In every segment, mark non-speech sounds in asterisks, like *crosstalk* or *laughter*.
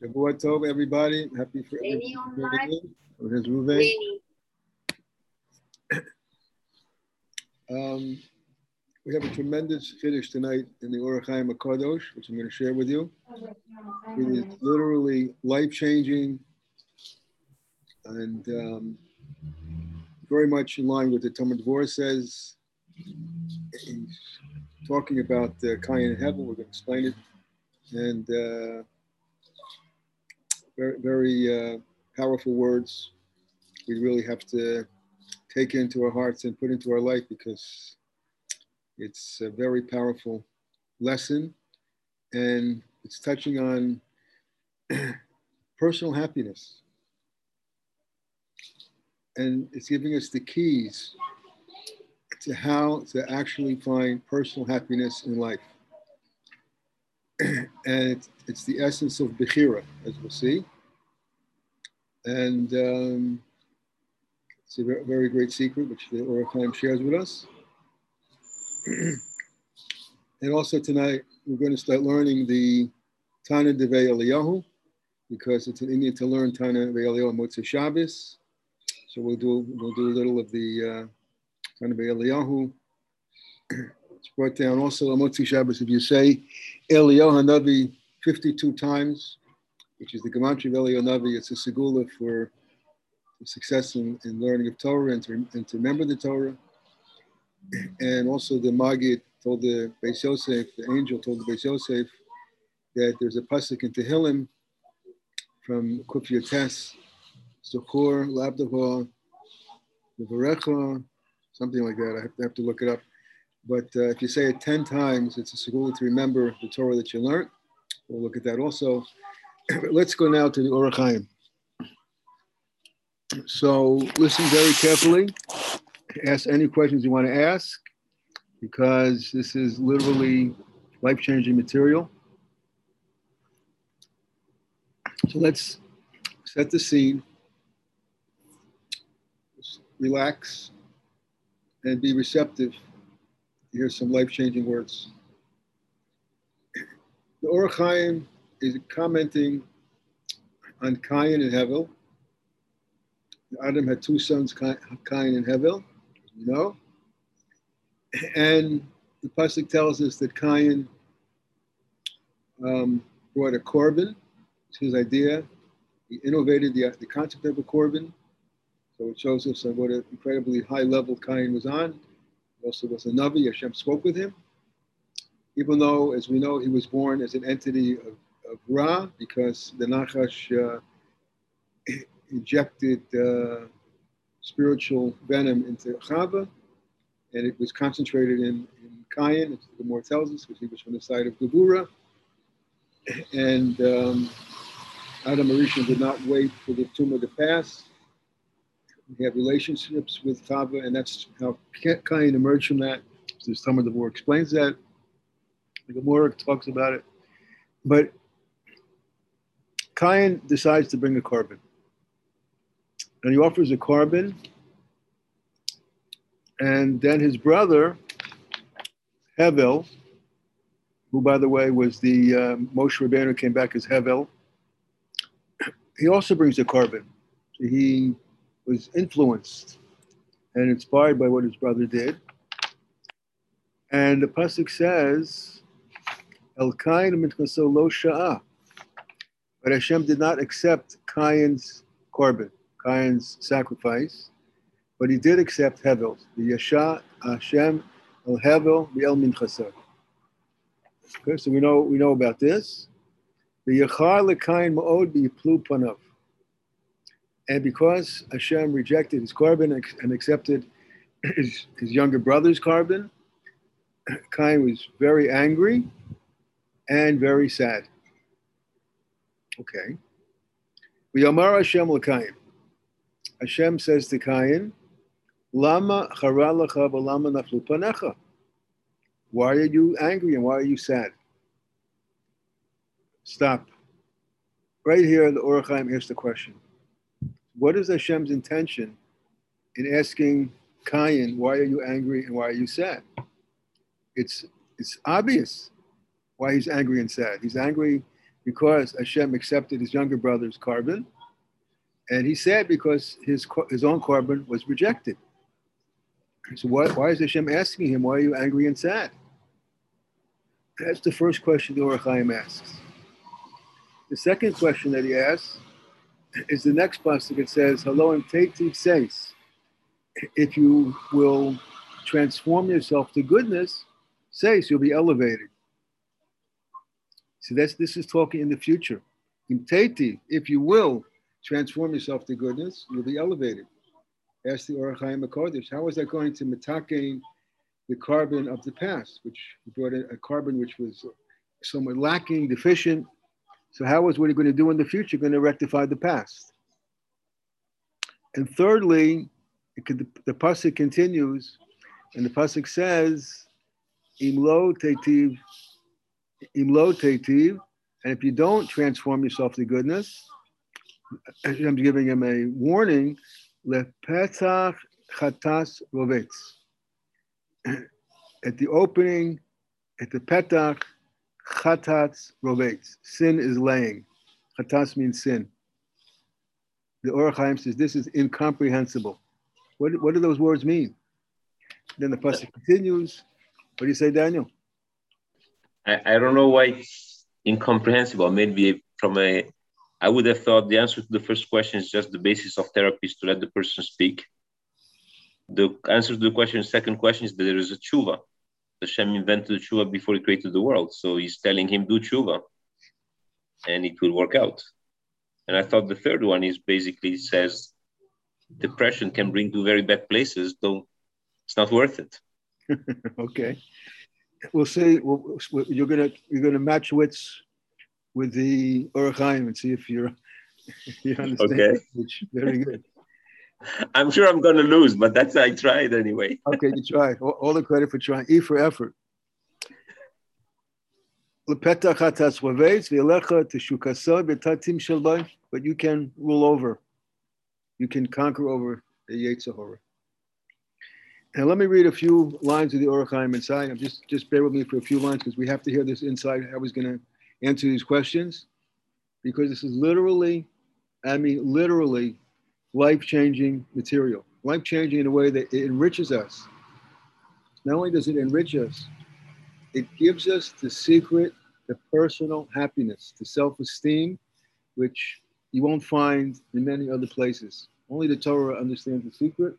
Shavua Tov, everybody. Happy for Any online? Here's Ruven. Rainy. *coughs* Um, we have a tremendous finish tonight in the Or HaChaim HaKadosh, which I'm going to share with you. It is literally life changing and um, very much in line with the Talmud Dvor says. He's talking about uh, Kain and Hevel. We're going to explain it. And uh, very, very uh, powerful words. We really have to take into our hearts and put into our life because it's a very powerful lesson and it's touching on *clears throat* personal happiness. And it's giving us the keys to how to actually find personal happiness in life. *coughs* and it's, it's the essence of Bechira, as we'll see. And um, it's a very, great secret, which the Or HaChaim shares with us. *coughs* and also tonight, we're going to start learning the Tana Devei Eliyahu, because it's an Indian to learn Tana Devei Eliyahu Motzei Shabbos. So we'll do, we'll do a little of the uh, Tana Devei Eliyahu. *coughs* It's brought down also on Motzei Shabbos. If you say Eliyahu Hanavi 52 times, which is the Gematria of Eliyahu Navi, it's a segula for success in, in learning of Torah and to, and to remember the Torah. And also the Magid told the Beis Yosef, the angel told the Beis Yosef that there's a pasuk in Tehillim from Kuf Yotes, Zuchor, Labdavah, Nevarecha, something like that. I have to, have to look it up. But uh, if you say it 10 times, it's a segula to remember the Torah that you learned. We'll look at that also. *clears throat* Let's go now to the Orach. So listen very carefully. Ask any questions you want to ask because this is literally life-changing material. So let's set the scene. Relax and be receptive. Here's some life-changing words. The Or HaChaim is commenting on Cain and Hevel. Adam had two sons, Cain and Hevel, you know. And the pasuk tells us that Cain um, brought a korban. It's his idea. He innovated the, the concept of a korban. So it shows us what an incredibly high level Cain was on. He also was a Navi. Hashem spoke with him. Even though, as we know, he was born as an entity of, of Ra, because the Nachash uh, *coughs* injected uh, spiritual venom into Chava, and it was concentrated in, in Cain, as the more tells us, because he was from the side of Gevura. And um, Adam HaRishon did not wait for the tumor to pass. He had relationships with Chava, and that's how Cain emerged from that. The war explains that. The Gemara talks about it. But Cain decides to bring a korban. and he offers a korban. And then his brother, Hevel, who, by the way, was the uh, Moshe Rabbeinu came back as Hevel, he also brings a korban. So he was influenced and inspired by what his brother did. And the pasuk says, El Kain lo sha'ah. But Hashem did not accept Cain's korban. Cain's sacrifice, but he did accept Hevel's. The Yasha Hashem El Hevel the El Min Chasar. Okay, so we know we know about this. The Yachar LeKain Ma'od Panav. And because Hashem rejected his korban and accepted his, his younger brother's korban, *clears throat* Cain was very angry and very sad. Okay. we V'yamar Hashem l'Kain. Hashem says to Cain, Lama charalacha v'lama naflu panecha. Why are you angry and why are you sad? Stop. Right here, the Or HaChaim asks the question. What is Hashem's intention in asking Cain, why are you angry and why are you sad? It's, it's obvious why he's angry and sad. He's angry because Hashem accepted his younger brother's korban, and he's sad because his his own korban was rejected. So why, why is Hashem asking him, why are you angry and sad? That's the first question the Or HaChaim asks. The second question that he asks is the next pasuk. It says, "Hello and Tetiv says, if you will transform yourself to goodness, says you'll be elevated." So that's this is talking in the future. In Teti, if you will transform yourself to goodness, you'll be elevated. Ask the Or HaChaim HaKodesh, how is that going to mitakein the korban of the past, which brought a, a korban which was somewhat lacking, deficient. So how is what are going to do in the future going to rectify the past? And thirdly, could, the, pasuk continues, and the pasuk says, "Imlo tetiv, imlo tetiv," and if you don't transform yourself to goodness, I'm giving him a warning. Lepetach chatas rovetz *clears throat* at the opening, at the petach, chatats rovetz. Sin is laying. Chatas means sin. The Or HaChaim says this is incomprehensible. What, what do those words mean? Then the pasuk continues. What do you say, Daniel? I, I don't know why incomprehensible. Maybe from a, I would have thought the answer to the first question is just the basis of therapy is to let the person speak the answer to the question, second question is that there is a tshuva. Hashem invented the tshuva before he created the world. So he's telling him, do tshuva. And it will work out. And I thought the third one is basically says depression can bring to very bad places, though it's not worth it. *laughs* okay. We'll see. We'll, you're gonna you're gonna match wits with the Or HaChaim and see if you're *laughs* you understand. Okay. Which very good. *laughs* I'm sure I'm going to lose, but that's I tried anyway. *laughs* okay, you tried. All, all, the credit for trying. E for effort. But you can rule over. You can conquer over the Yetzer Hara. And let me read a few lines of the Or HaChaim inside. Just, just bear with me for a few lines because we have to hear this inside. I was going to answer these questions because this is literally, I mean, literally life changing material, life changing in a way that it enriches us. Not only does it enrich us, it gives us the secret, the personal happiness, the self esteem, which you won't find in many other places. Only the Torah understands the secret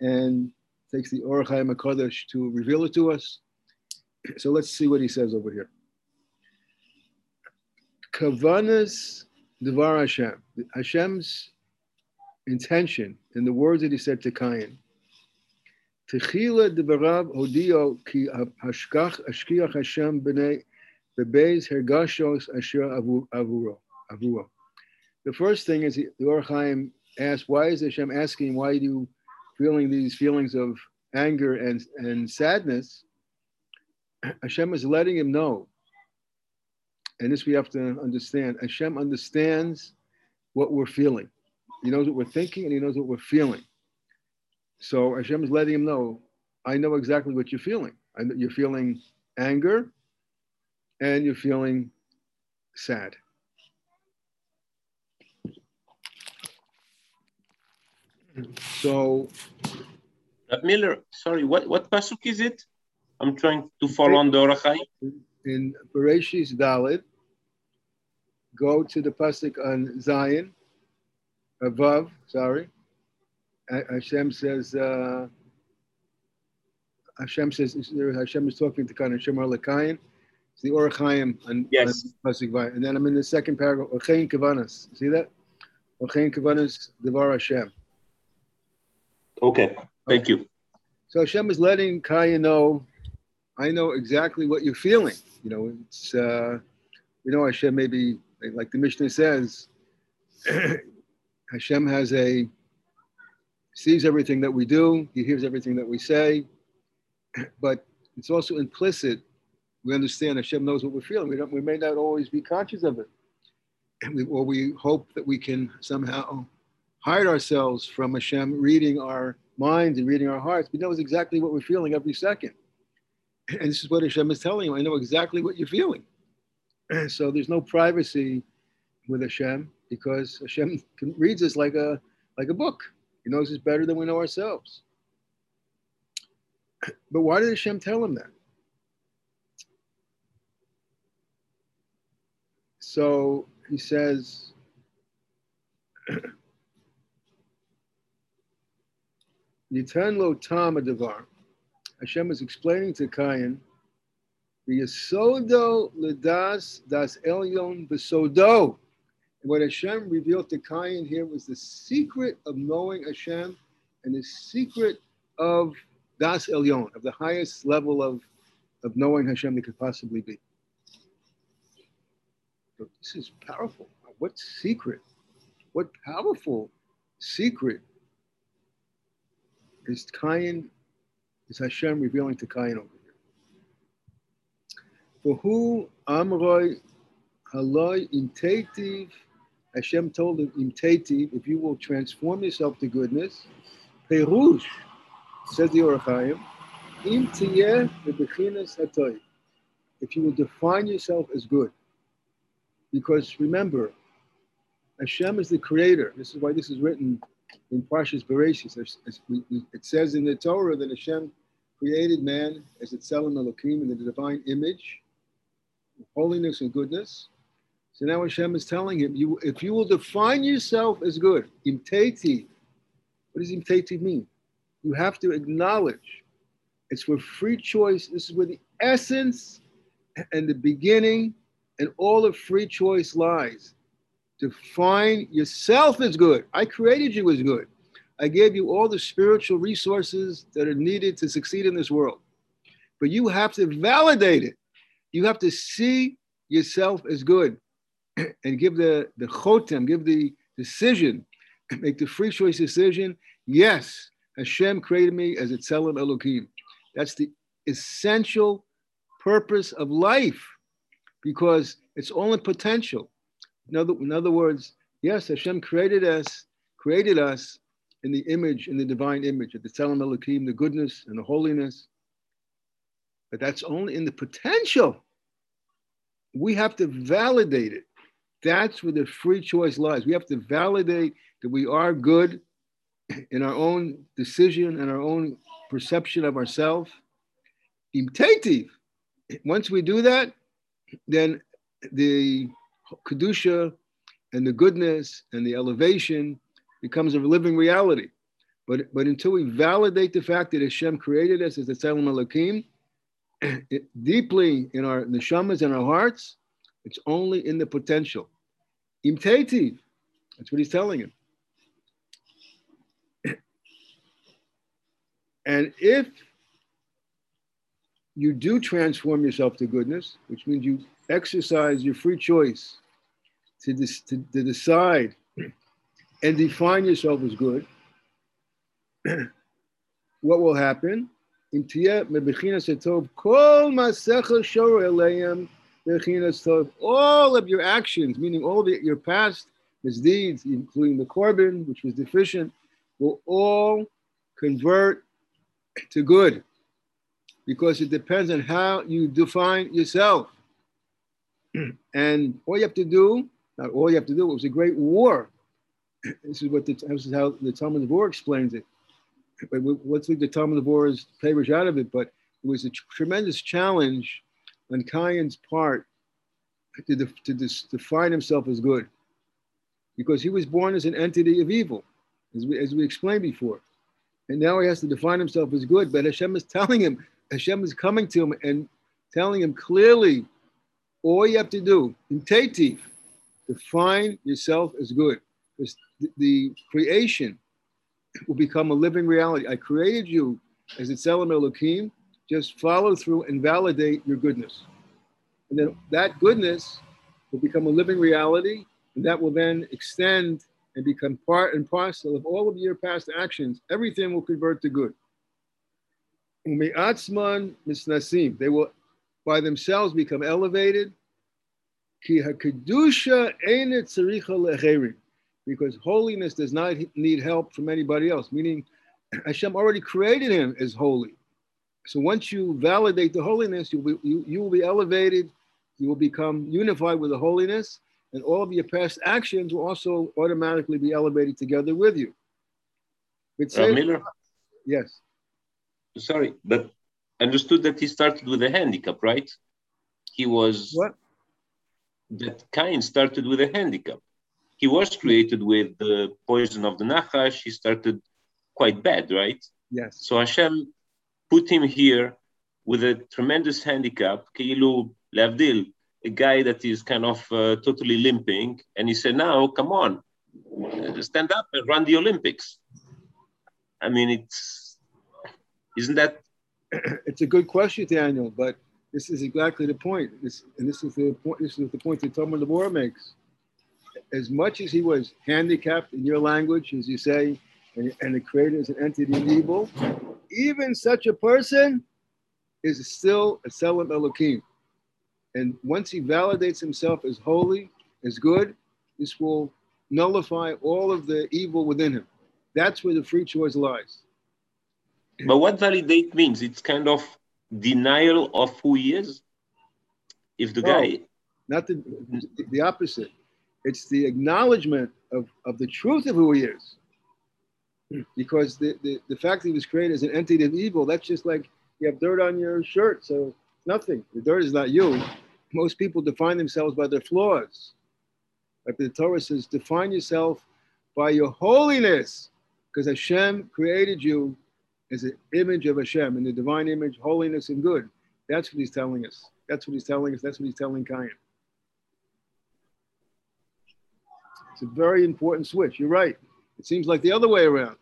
and takes the Or HaChaim HaKadosh to reveal it to us. So let's see what he says over here. Kavanas Devar Hashem. Hashem's intention in the words that he said to Cain. Techila debarav odio ki hashkach ashkiach Hashem b'nei bebeis hergashos asher avuro. The first thing is the Or HaChaim asked, why is Hashem asking, why are you feeling these feelings of anger and, and sadness? Hashem is letting him know, and this we have to understand. Hashem understands what we're feeling. He knows what we're thinking and he knows what we're feeling. So Hashem is letting him know, I know exactly what you're feeling. I know you're feeling anger and you're feeling sad. So uh, Miller, sorry, what, what pasuk is it? I'm trying to follow on the Or HaChaim. In Bereshis Daled, go to the pasuk on Zion, above, sorry. Hashem says, uh, Hashem says, Hashem is talking to Kain, Hashem Arlekayin. It's the Or HaChaim and yes. and then I'm in the second paragraph, Ochein Kavanas. See that? Ochein Kavanas, Devar Hashem. Okay, thank you. So Hashem is letting Kaya know, I know exactly what you're feeling. You know, it's, uh, you know, Hashem maybe, like the Mishnah says, *clears throat* Hashem has a sees everything that we do, he hears everything that we say, but it's also implicit. We understand Hashem knows what we're feeling. We, we may not always be conscious of it. We, or we hope that we can somehow hide ourselves from Hashem reading our minds and reading our hearts. He knows exactly what we're feeling every second. And this is what Hashem is telling you. I know exactly what you're feeling. *clears throat* so there's no privacy with Hashem because Hashem *laughs* reads us like a like a book. He knows us better than we know ourselves. *clears throat* But why did Hashem tell him that? So he says, *clears throat* Yitan lo tam adavar. Hashem is explaining to Cain, the Yesodo ledas das elyon besodo. What Hashem revealed to Cain here was the secret of knowing Hashem and the secret of Das Elyon, of the highest level of, of knowing Hashem that could possibly be. This is powerful. What secret? What powerful secret is Cain, is Hashem revealing to Cain over here? For who Amroi Haloi Intetiv Hashem told him, Imtati, if you will transform yourself to goodness, Perush, says the Ohr HaChaim, Im tiyeh hatoy. If you will define yourself as good. Because remember, Hashem is the creator. This is why this is written in Parshas Bereshis. It says in the Torah that Hashem created man as Etzelim Elohim in the divine image, holiness and goodness. So now Hashem is telling him, you, if you will define yourself as good, imtati, what does imtati mean? You have to acknowledge it's where free choice, this is where the essence and the beginning and all of free choice lies. Define yourself as good. I created you as good. I gave you all the spiritual resources that are needed to succeed in this world. But you have to validate it. You have to see yourself as good. *clears throat* and give the, the chotem, give the decision, *clears throat* make the free choice decision. Yes, Hashem created me as a tzelem Elohim. That's the essential purpose of life because it's all in potential. In other, in other words, yes, Hashem created us, created us in the image, in the divine image of the Tzelem Elohim, the goodness and the holiness. But that's only in the potential. We have to validate it. That's where the free choice lies. We have to validate that we are good in our own decision and our own perception of ourselves. Imtative. Once we do that, then the kedusha and the goodness and the elevation becomes a living reality. But, but until we validate the fact that Hashem created us as the Tzelem Elohim, *clears throat* deeply in our neshamas and our hearts, it's only in the potential. Imtativ. That's what he's telling him. *clears throat* And if you do transform yourself to goodness, which means you exercise your free choice to, dis- to, to decide *clears throat* and define yourself as good, *clears throat* what will happen? All of your actions, meaning all the, your past misdeeds, including the korban, which was deficient, will all convert to good because it depends on how you define yourself. *clears throat* and all you have to do, not all you have to do, it was a great war. *clears throat* This is what the, this is how the Talmud of War explains it. But let's leave the Talmud of War's papers out of it, but it was a tremendous challenge on Cain's part to, to, to define himself as good because he was born as an entity of evil, as we, as we explained before. And now he has to define himself as good, but Hashem is telling him, Hashem is coming to him and telling him clearly, all you have to do, in Tetiv, define yourself as good. Because the, creation will become a living reality. I created you as Tzelem Elohim, just follow through and validate your goodness. And then that goodness will become a living reality, and that will then extend and become part and parcel of all of your past actions. Everything will convert to good. They will by themselves become elevated. Because holiness does not need help from anybody else, meaning Hashem already created him as holy. So once you validate the holiness, you'll be, you, you will be elevated you will become unified with the holiness, and all of your past actions will also automatically be elevated together with you. But uh, Miller? Yes. Sorry, but understood that he started with a handicap, right? He was. What? That Cain started with a handicap. He was created with the poison of the Nachash. He started quite bad, right? Yes. So Hashem put him here with a tremendous handicap, Keilu Lavdil, a guy that is kind of uh, totally limping. And he said, now, come on, stand up and run the Olympics. I mean, it's, isn't that? *clears throat* It's a good question, Daniel, but this is exactly the point. This, and this is the point, this is the point that Talmud Labor makes. As much as he was handicapped in your language, as you say, and, and the creator is an entity evil, even such a person is still a Tzelem Elohim. And once he validates himself as holy, as good, this will nullify all of the evil within him. That's where the free choice lies. But what validate means? It's kind of denial of who he is. If the guy. Not the, the opposite. It's the acknowledgement of, of the truth of who he is. *clears throat* Because the, the, the fact that he was created as an entity of evil, that's just like you have dirt on your shirt, so nothing. The dirt is not you. Most people define themselves by their flaws. Like the Torah says, define yourself by your holiness, because Hashem created you as an image of Hashem, in the divine image, holiness and good. That's what he's telling us. That's what he's telling us. That's what he's telling Cain. It's a very important switch. You're right. It seems like the other way around.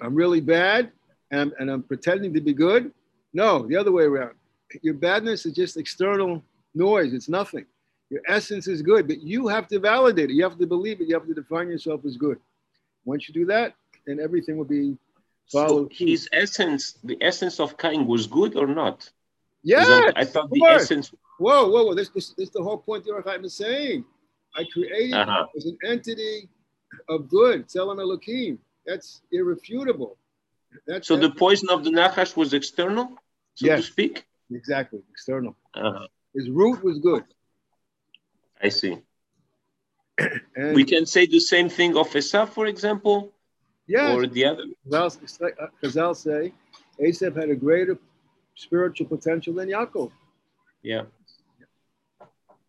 I'm really bad, and, and I'm pretending to be good. No, the other way around. Your badness is just external noise, it's nothing. Your essence is good, but you have to validate it. You have to believe it. You have to define yourself as good. Once you do that, then everything will be followed. So his essence, the essence of Cain was good or not? Yeah. I thought the essence. Whoa, whoa, whoa. This, this, this is the whole point the is saying. I created uh-huh. as an entity of good, Tzelem Elohim. That's irrefutable. That's, so that's, the poison of the Nachash was external, so yes, to speak? Exactly, external. Uh-huh. His root was good. I see. *clears throat* and we can say the same thing of Esav, for example? Yeah. Or the other? Chazal say Esav had a greater spiritual potential than Yaakov. Yeah.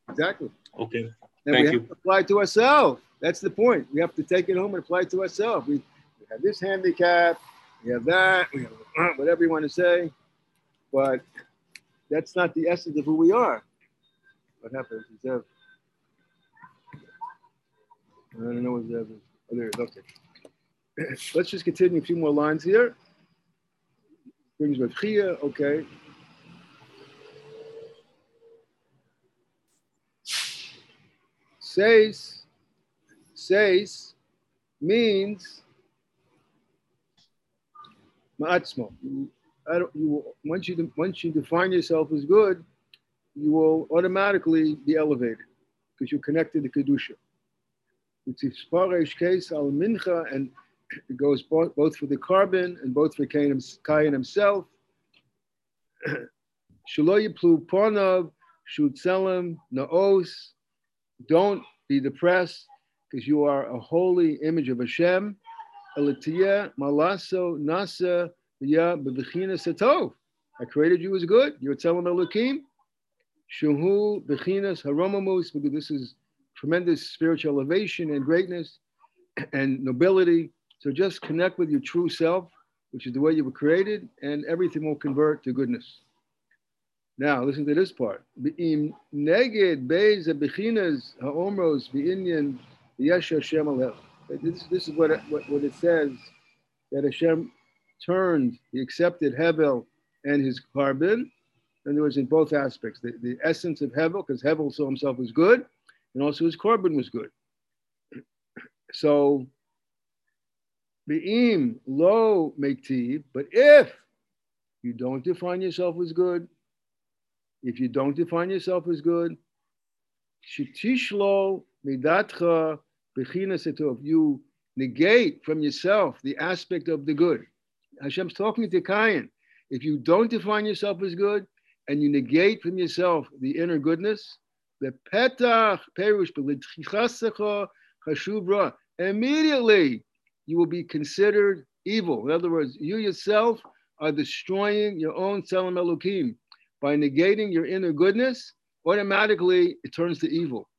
Exactly. Okay. And Thank we you. have to apply to ourselves. That's the point. We have to take it home and apply it to ourselves. We have this handicap, we have that, we have uh, whatever you want to say, but that's not the essence of who we are. What happens? Zev. I don't know what Zev is. Oh, there it is. Okay. *clears throat* Let's just continue a few more lines here. Brings with Chia. Okay. Says, says means ma'atzmo. I don't, you once you once you define yourself as good, you will automatically be elevated because you're connected to kedusha. It's a case al mincha, and it goes both, both for the korban and both for Cain himself. *clears throat* Shaloy plu pornov shutzelim naos. Don't be depressed because you are a holy image of Hashem. Elitiyah malaso nasa yeah, b'v'china satov. I created you as good. You're telling Elohim. Shuhu b'chinas haromamus, because this is tremendous spiritual elevation and greatness and nobility. So just connect with your true self, which is the way you were created, and everything will convert to goodness. Now, listen to this part. Neged beis bechinas haomros be'inyan yesh Hashem This, this is what it, what, what it says that Hashem turned, he accepted Hevel and his korban. And there was in both aspects the, the essence of Hevel, because Hevel saw himself as good, and also his korban was good. *clears throat* So, Be'im lo mektiv, but if you don't define yourself as good, if you don't define yourself as good, shitishlo midatcha bechina you negate from yourself the aspect of the good. Hashem's talking to Cain. If you don't define yourself as good, and you negate from yourself the inner goodness, the petach perush immediately you will be considered evil. In other words, you yourself are destroying your own Tzelem Elohim. By negating your inner goodness, automatically it turns to evil.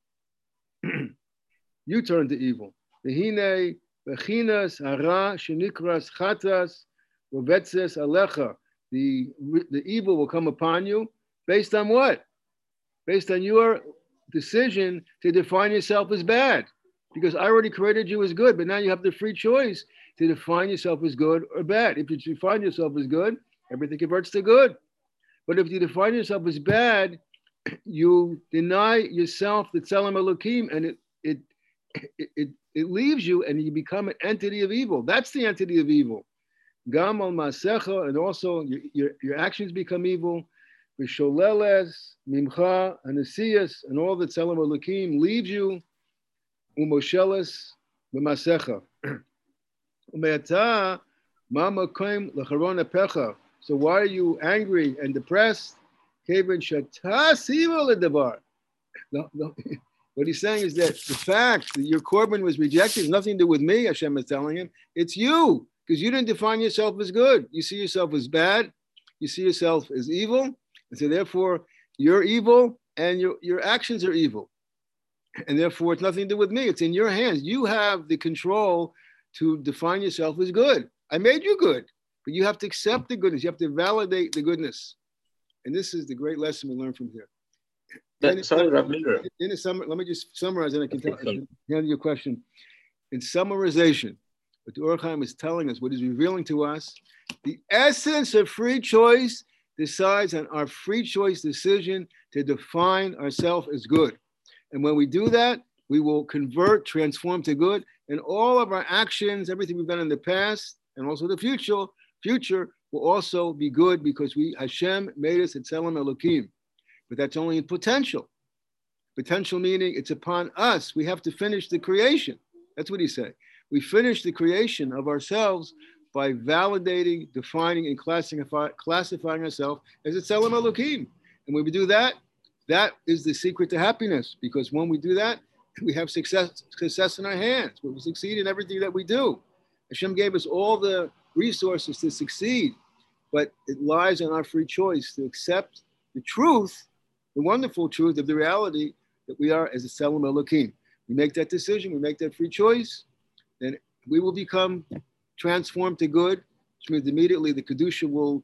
You turn to evil. Vehine, vechinas, hara, shenikras, chatas, rovetzes, alecha. The, the evil will come upon you based on what? Based on your decision to define yourself as bad. Because I already created you as good, but now you have the free choice to define yourself as good or bad. If you define yourself as good, everything converts to good. But if you define yourself as bad, you deny yourself the Tzelem Elohim, and it, it it, it it leaves you, and you become an entity of evil. That's the entity of evil. Gam al masecha, and also your, your, your actions become evil. Visholeles, mimcha, anasias, and all the Tzelem Elohim leaves you. Umosheles, b'masecha. *clears throat* So why are you angry and depressed? *laughs* What he's saying is that the fact that your korban was rejected has nothing to do with me, Hashem is telling him. It's you, because you didn't define yourself as good. You see yourself as bad. You see yourself as evil. And so therefore, you're evil and your, your actions are evil. And therefore, it's nothing to do with me. It's in your hands. You have the control to define yourself as good. I made you good, but you have to accept the goodness. You have to validate the goodness. And this is the great lesson we learn from here. That, sorry, Rav In a summer, let me just summarize and I can tell, your question. In summarization, what the Ohr is telling us, what he's revealing to us, the essence of free choice decides on our free choice decision to define ourselves as good. And when we do that, we will convert, transform to good, and all of our actions, everything we've done in the past, and also the future, future will also be good because we Hashem made us at Tzelem Elohim. But that's only in potential. Potential meaning it's upon us. We have to finish the creation. That's what he said. We finish the creation of ourselves by validating, defining, and classify, classifying ourselves as a Tzelem Elohim. And when we do that, that is the secret to happiness. Because when we do that, we have success, success in our hands. We succeed in everything that we do. Hashem gave us all the resources to succeed, but it lies on our free choice to accept the truth, the wonderful truth of the reality that we are as a Tzelem Elohim. We make that decision, we make that free choice, then we will become transformed to good, which means immediately the Kedusha will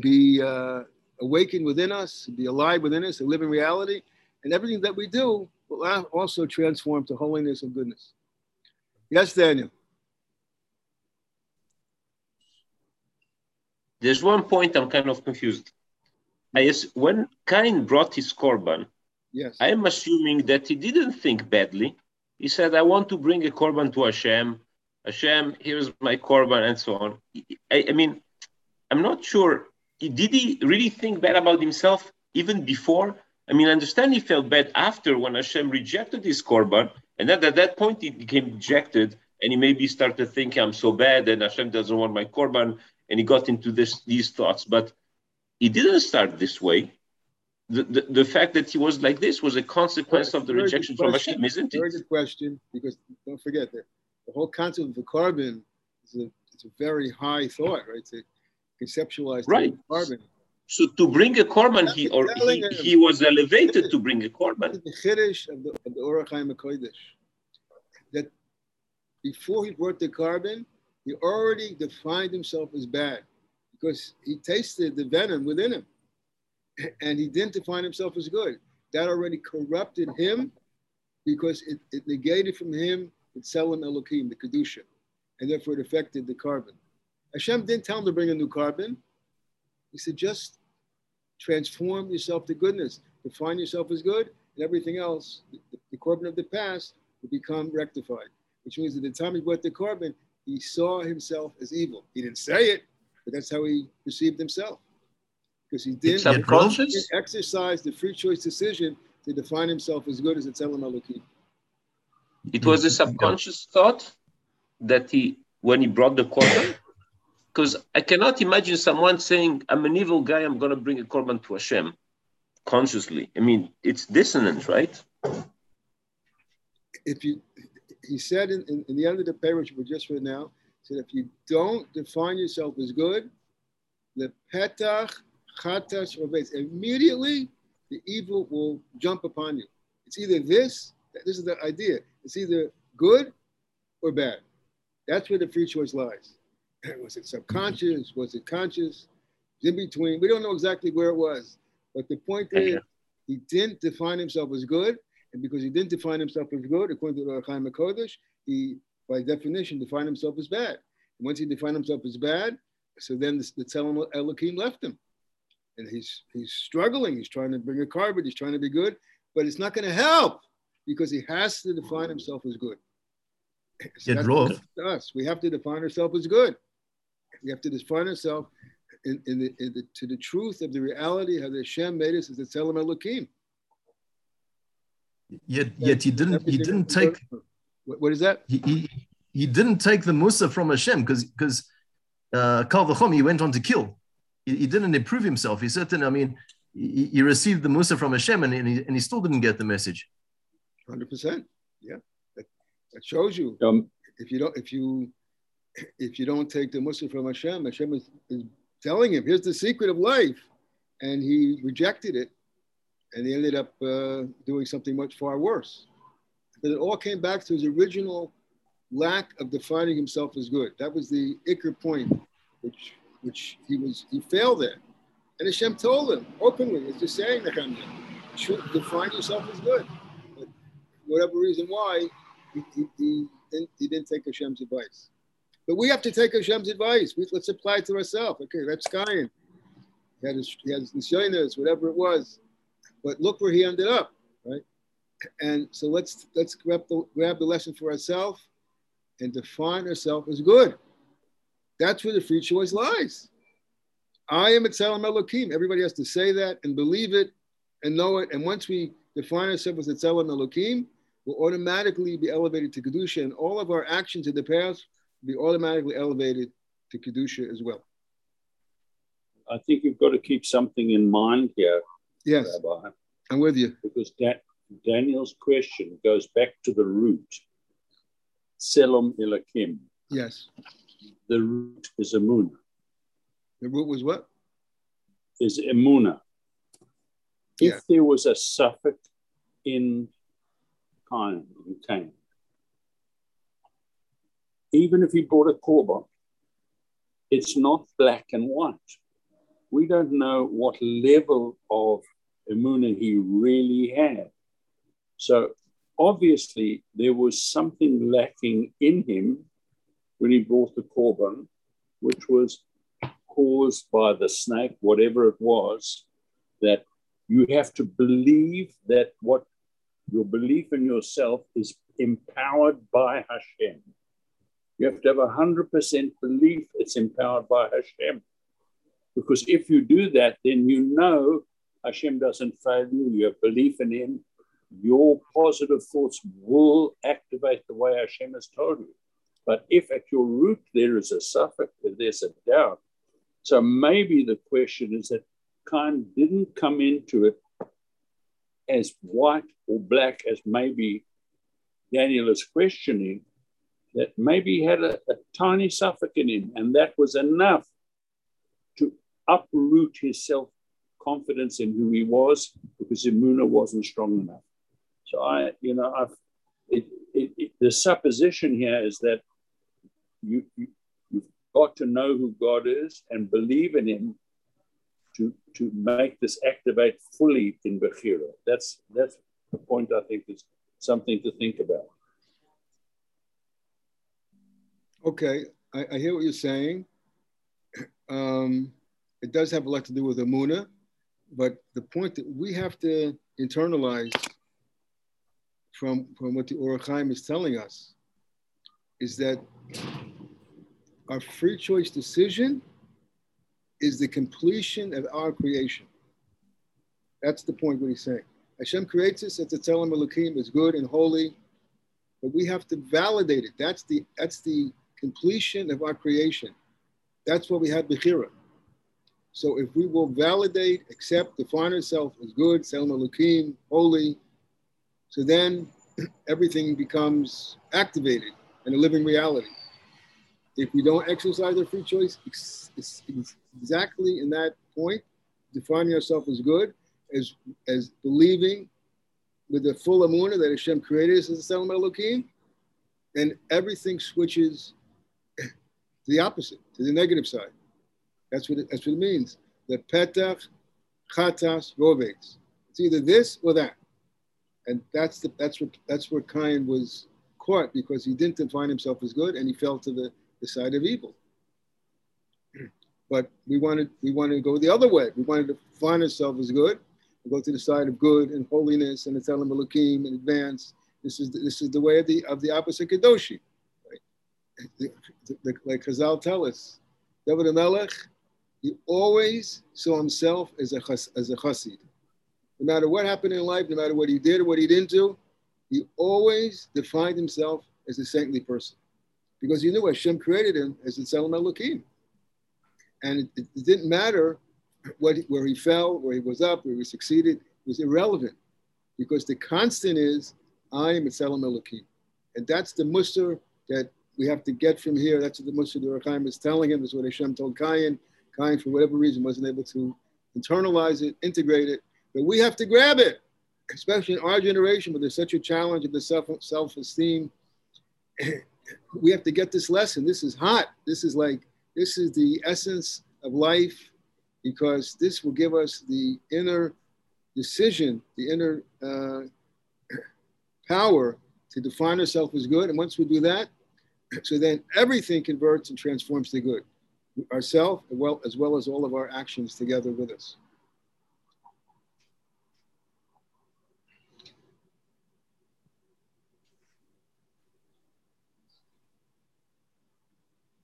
be uh, awakened within us, be alive within us, a living reality, and everything that we do will also transform to holiness and goodness. Yes, Daniel. There's one point I'm kind of confused. I guess when Cain brought his korban, yes, I am assuming that he didn't think badly. He said, "I want to bring a korban to Hashem. Hashem, here's my korban, and so on." I, I mean, I'm not sure. Did he really think bad about himself even before? I mean, I understand he felt bad after when Hashem rejected his korban, and then at that point he became rejected, and he maybe started thinking, "I'm so bad, and Hashem doesn't want my korban," and he got into this these thoughts. But he didn't start this way. The, the, the fact that he was like this was a consequence of the rejection from Hashem, isn't it? Very good question, because don't forget that the whole concept of the korban is a, it's a very high thought, right? To conceptualize right. korban. So to bring a korban, he or he, he was elevated to bring a korban. The chiddush of the, of the Kodesh that before he brought the korban, he already defined himself as bad because he tasted the venom within him, *clears throat* and he didn't define himself as good. That already corrupted him because it, it negated from him the Tzelem Elohim, the kedusha, and therefore it affected the korban. Hashem didn't tell him to bring a new korban. He said, just transform yourself to goodness, define yourself as good, and everything else, the, the korban of the past, will become rectified. Which means at the time he brought the korban, he saw himself as evil. He didn't say it, but that's how he perceived himself. Because he didn't, didn't exercise the free choice decision to define himself as good as a Tzelem Elohim. It was a mm-hmm. subconscious thought that he, when he brought the korban, because I cannot imagine someone saying, I'm an evil guy, I'm going to bring a korban to Hashem. consciously. I mean, it's dissonant, right? If you, he said in, in, in the end of the paper, which we just read now, said if you don't define yourself as good, the petach chatas immediately the evil will jump upon you. It's either this, this is the idea. It's either good or bad. That's where the free choice lies. *clears throat* Was it subconscious? Was it conscious? In between. We don't know exactly where it was. But the point is, he didn't define himself as good. And because he didn't define himself as good, according to the Chaim HaKodesh, he, by definition, define himself as bad. And once he defined himself as bad, so then the, the Tzelem Elohim left him. And he's, he's struggling. He's trying to bring a korban. He's trying to be good. But it's not going to help because he has to define himself as good. So Get us. We have to define ourselves as good. We have to define ourselves in, in, the, in the, to the truth of the reality how the Hashem made us as the Tzelem Elohim. Yet, yet he didn't. He didn't take. What, what is that? He, he, he didn't take the mussar from Hashem because because uh, Kal V'chom he went on to kill. He, he, didn't improve himself. He certainly. I mean, he, he received the mussar from Hashem and, and, he, and he still didn't get the message. Hundred percent. Yeah, that, that shows you. Um, if you don't, if you if you don't take the mussar from Hashem, Hashem is, is telling him, here's the secret of life. And he rejected it. And he ended up uh, doing something much far worse. But it all came back to his original lack of defining himself as good. That was the ikar point, which which he was he failed at. And Hashem told him openly, it's just saying to him, should define yourself as good. But whatever reason why, he, he, he, didn't, he didn't take Hashem's advice. But we have to take Hashem's advice. We, let's apply it to ourselves. Okay, that's Kayan. He had his, he had his nisyonis, whatever it was. But look where he ended up, right? And so let's let's grab the, grab the lesson for ourselves and define ourselves as good. That's where the free choice lies. I am a Tzelem Elohim. Everybody has to say that and believe it and know it. And once we define ourselves as a Tzelem Elohim, we'll automatically be elevated to Kedusha, and all of our actions in the past will be automatically elevated to Kedusha as well. I think you've got to keep something in mind here. Yes. Rabbi, I'm with you. Because that Daniel's question goes back to the root. Tzelem Elokim. Yes. The root is Amuna. The root was what? Is Amuna. If there was a safek in Cain, in Cain, even if he brought a korban, it's not black and white. We don't know what level of emuna he really had. So obviously there was something lacking in him when he brought the korban, which was caused by the snake, whatever it was, that you have to believe that what your belief in yourself is empowered by Hashem. You have to have 100% belief it's empowered by Hashem. Because if you do that, then you know Hashem doesn't fail you. You have belief in Him. Your positive thoughts will activate the way Hashem has told you. But if at your root there is a safek, there's a doubt. So maybe the question is that Cain didn't come into it as white or black as maybe Daniel is questioning, that maybe he had a, a tiny safek in him, and that was enough to uproot his self confidence in who he was because Imuna wasn't strong enough. So I, you know, I've, it, it, it, the supposition here is that you, you you've got to know who God is and believe in Him to to make this activate fully in Bechira. That's that's the point I think is something to think about. Okay, I, I hear what you're saying. Um, it does have a lot to do with Amuna, but the point that we have to internalize from, from what the Or HaChaim is telling us is that our free choice decision is the completion of our creation. That's the point what he's saying. Hashem creates us, it's a Tzelem Elohim, is good and holy, but we have to validate it. That's the, that's the completion of our creation. That's what we have Bechira. So if we will validate, accept, define ourselves as good, Tzelem Elohim, holy, so then everything becomes activated and a living reality. If we don't exercise our free choice, it's, it's exactly in that point, defining ourselves as good, as, as believing with the full amuna that Hashem created us as a Tzelem Elohim, and everything switches to the opposite, to the negative side. That's what it, that's what it means. The petach, chatas, rovetz. It's either this or that, and that's the that's what that's where Cain was caught because he didn't define himself as good and he fell to the, the side of evil. *clears throat* But we wanted we wanted to go the other way. We wanted to find ourselves as good, go to the side of good and holiness and the Elohim and advance. This is the, this is the way of the of the opposite Kadoshi. Right? The, the, like Chazal tell us, David Melech he always saw himself as a, as a chassid. No matter what happened in life, no matter what he did or what he didn't do, he always defined himself as a saintly person. Because he knew Hashem created him as a Tzelem Elohim. And it, it, didn't matter what, where he fell, where he was up, where he succeeded, it was irrelevant. Because the constant is, I am a Tzelem Elohim. And that's the mussar that we have to get from here. That's what the mussar the Rechaim is telling him. That's what Hashem told Cain. Cain, for whatever reason, wasn't able to internalize it, integrate it. But we have to grab it, especially in our generation where there's such a challenge of the self self esteem. *clears throat* we have to get this lesson. This is hot. This is like this is the essence of life, because this will give us the inner decision, the inner uh, *clears throat* power to define ourselves as good. And once we do that, *clears throat* so then everything converts and transforms to good ourselves as well, as well as all of our actions together with us.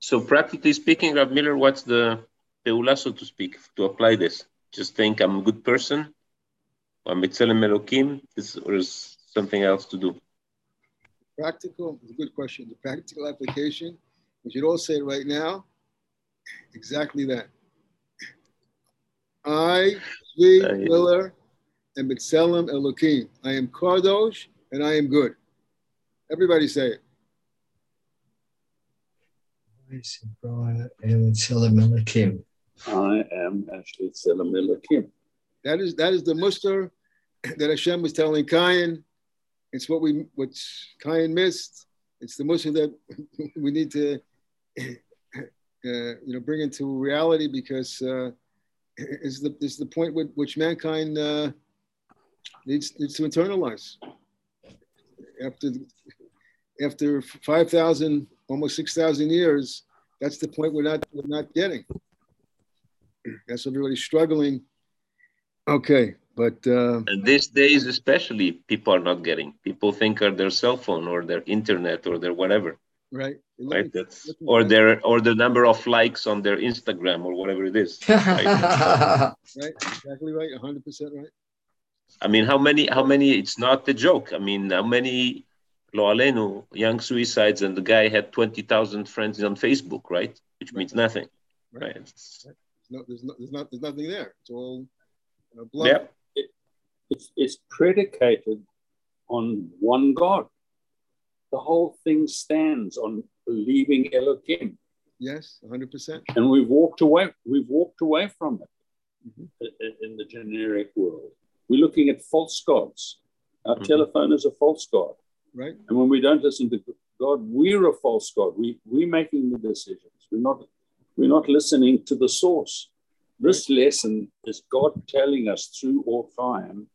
So practically speaking, Rav Miller, what's the peula, so to speak, to apply this? Just think I'm a good person, I'm Mitzelem Elokim, this, or is something else to do? Practical, it's a good question. The practical application, we should all say right now, exactly that. I, Zvi Miller, am Mitzelem Elokim. I am Kadosh and I am good. Everybody say it. I am Tzelem Elokim. I am actually Tzelem Elokim. That is that is the mussar that Hashem was telling Cain. It's what we what Cain missed. It's the mussar that *laughs* we need to uh, you know, bring into reality because uh, is the is the point with, which mankind uh, needs needs to internalize. After after five thousand, almost six thousand years, that's the point we're not we're not getting. That's everybody's struggling. Okay, but uh, and these days especially, people are not getting. People think are their cell phone or their internet or their whatever. Right. Right? that's or their or the number of likes on their instagram or whatever it is. *laughs* Right, right exactly right 100% right. I mean how many how many it's not a joke. I mean how many lo alenu young suicides and the guy had 20000 friends on facebook right which means nothing right, right. right. No, there's, no, there's, not, there's nothing there it's all uh, yeah. It, it's, it's predicated on one god the whole thing stands on believing Elohim. Yes, 100%. And we've walked away, we've walked away from it mm-hmm. in the generic world. We're looking at false gods. Our mm-hmm. telephone is a false god. Right. And when we don't listen to God, we're a false god. We, we're making the decisions. We're not, we're not listening to the source. This lesson is God telling us through all time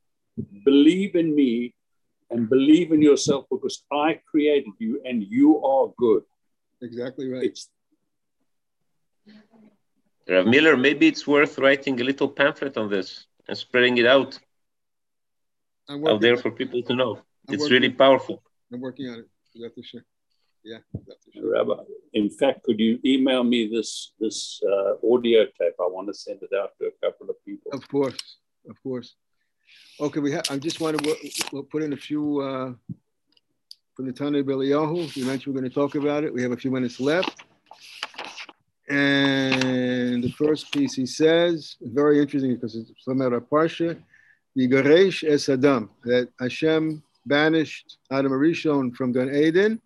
believe in me and believe in yourself because I created you and you are good. Exactly right. It's, Rav Miller, maybe it's worth writing a little pamphlet on this and spreading it out out there for people to know. I'm it's really powerful. I'm working on it. That's for sure. Yeah, sure. Rabbi, in fact, could you email me this this uh, audio tape? I want to send it out to a couple of people. Of course, of course. Okay, we have. I just want to we'll put in a few uh, from the Tanya Eliyahu. We mentioned we're going to talk about it. We have a few minutes left, and the first piece, he says, very interesting because it's from our Parsha, Yigaresh es Adam, that Hashem banished Adam HaRishon from Gan Eden.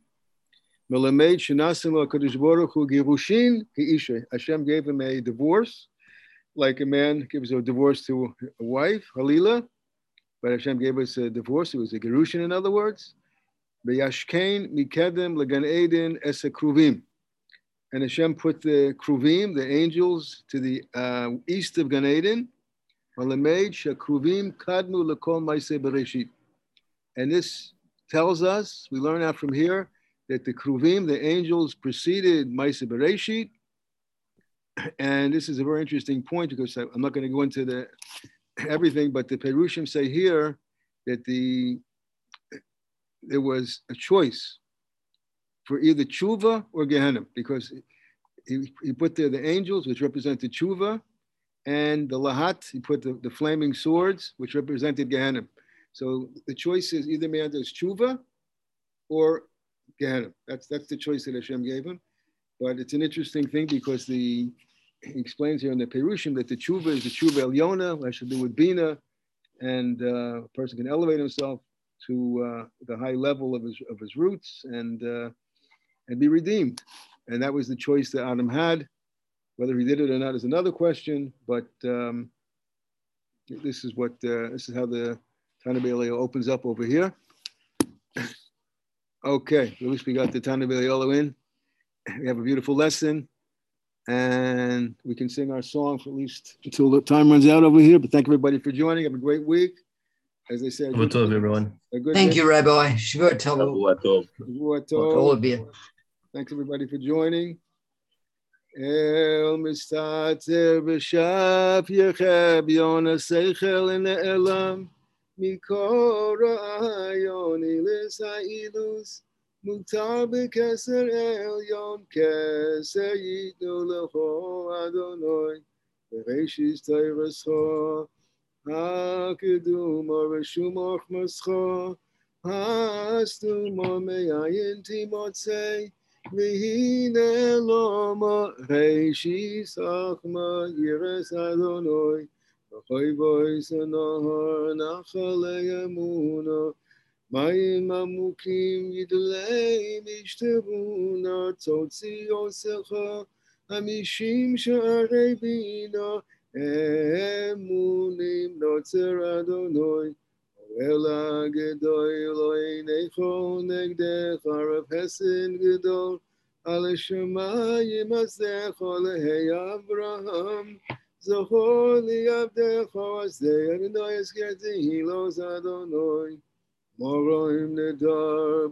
Melamed shenasim lo Kadosh Baruch Hu girushin isha. Hashem gave him a divorce, like a man gives a divorce to a wife, Halila. But Hashem gave us a divorce. It was a gerushin, in other words. Beyashkein mikedem legan Eden. And Hashem put the kruvim, the angels, to the uh, east of Gan Eden. Malamed shakruvim kadmu lekol ma'aseh bereshit. And this tells us, we learn out from here, that the Kruvim, the angels, preceded ma'aseh bereshit. And this is a very interesting point because I'm not going to go into the everything, but the Perushim say here that the there was a choice for either tshuva or Gehenna, because he, he put there the angels, which represented tshuva, and the lahat, he put the, the flaming swords, which represented Gehenna. So the choice is either man does tshuva or Gehenna. That's that's the choice that Hashem gave him. But it's an interesting thing because the he explains here in the Perushim that the tshuva is the tshuva elyona, has to do with bina, and uh, a person can elevate himself to uh, the high level of his of his roots and uh, and be redeemed. And that was the choice that Adam had. Whether he did it or not is another question. But um, this is what uh, this is how the Tana opens up over here. Okay, at least we got the Tana in. We have a beautiful lesson and we can sing our song for at least until the time runs out over here. But thank everybody for joining. Have a great week. As I said, good tov, everyone. Thank you, Rabbi. Shavua tov. All of you. Thanks everybody for joining. El mistater b'shaf yecheb yona seichel in the elam. מכל רעיון אילס האילוס, מותר בכסר עליון, כסר ייתנו לכו אדוני, בראשיס תירסכו, הקדומו ושומוך מסכו, הסתומו מאין תימוצי, והנה לומה ראשיס חכמה ירס אדוני, Hoy boy sanahar nachale yamuna Mayim amukim yidlei mishtebuna Tzotzi yosecha Amishim sha'arei bina. Emunim notzer Adonai Ela gedoy loy necho negdech Arav hesen gedol Al shemayim asecho lehei Abraham זכור לי עבדך עשה, אדוני הזכרתי, לא זדונוי, מורים נדר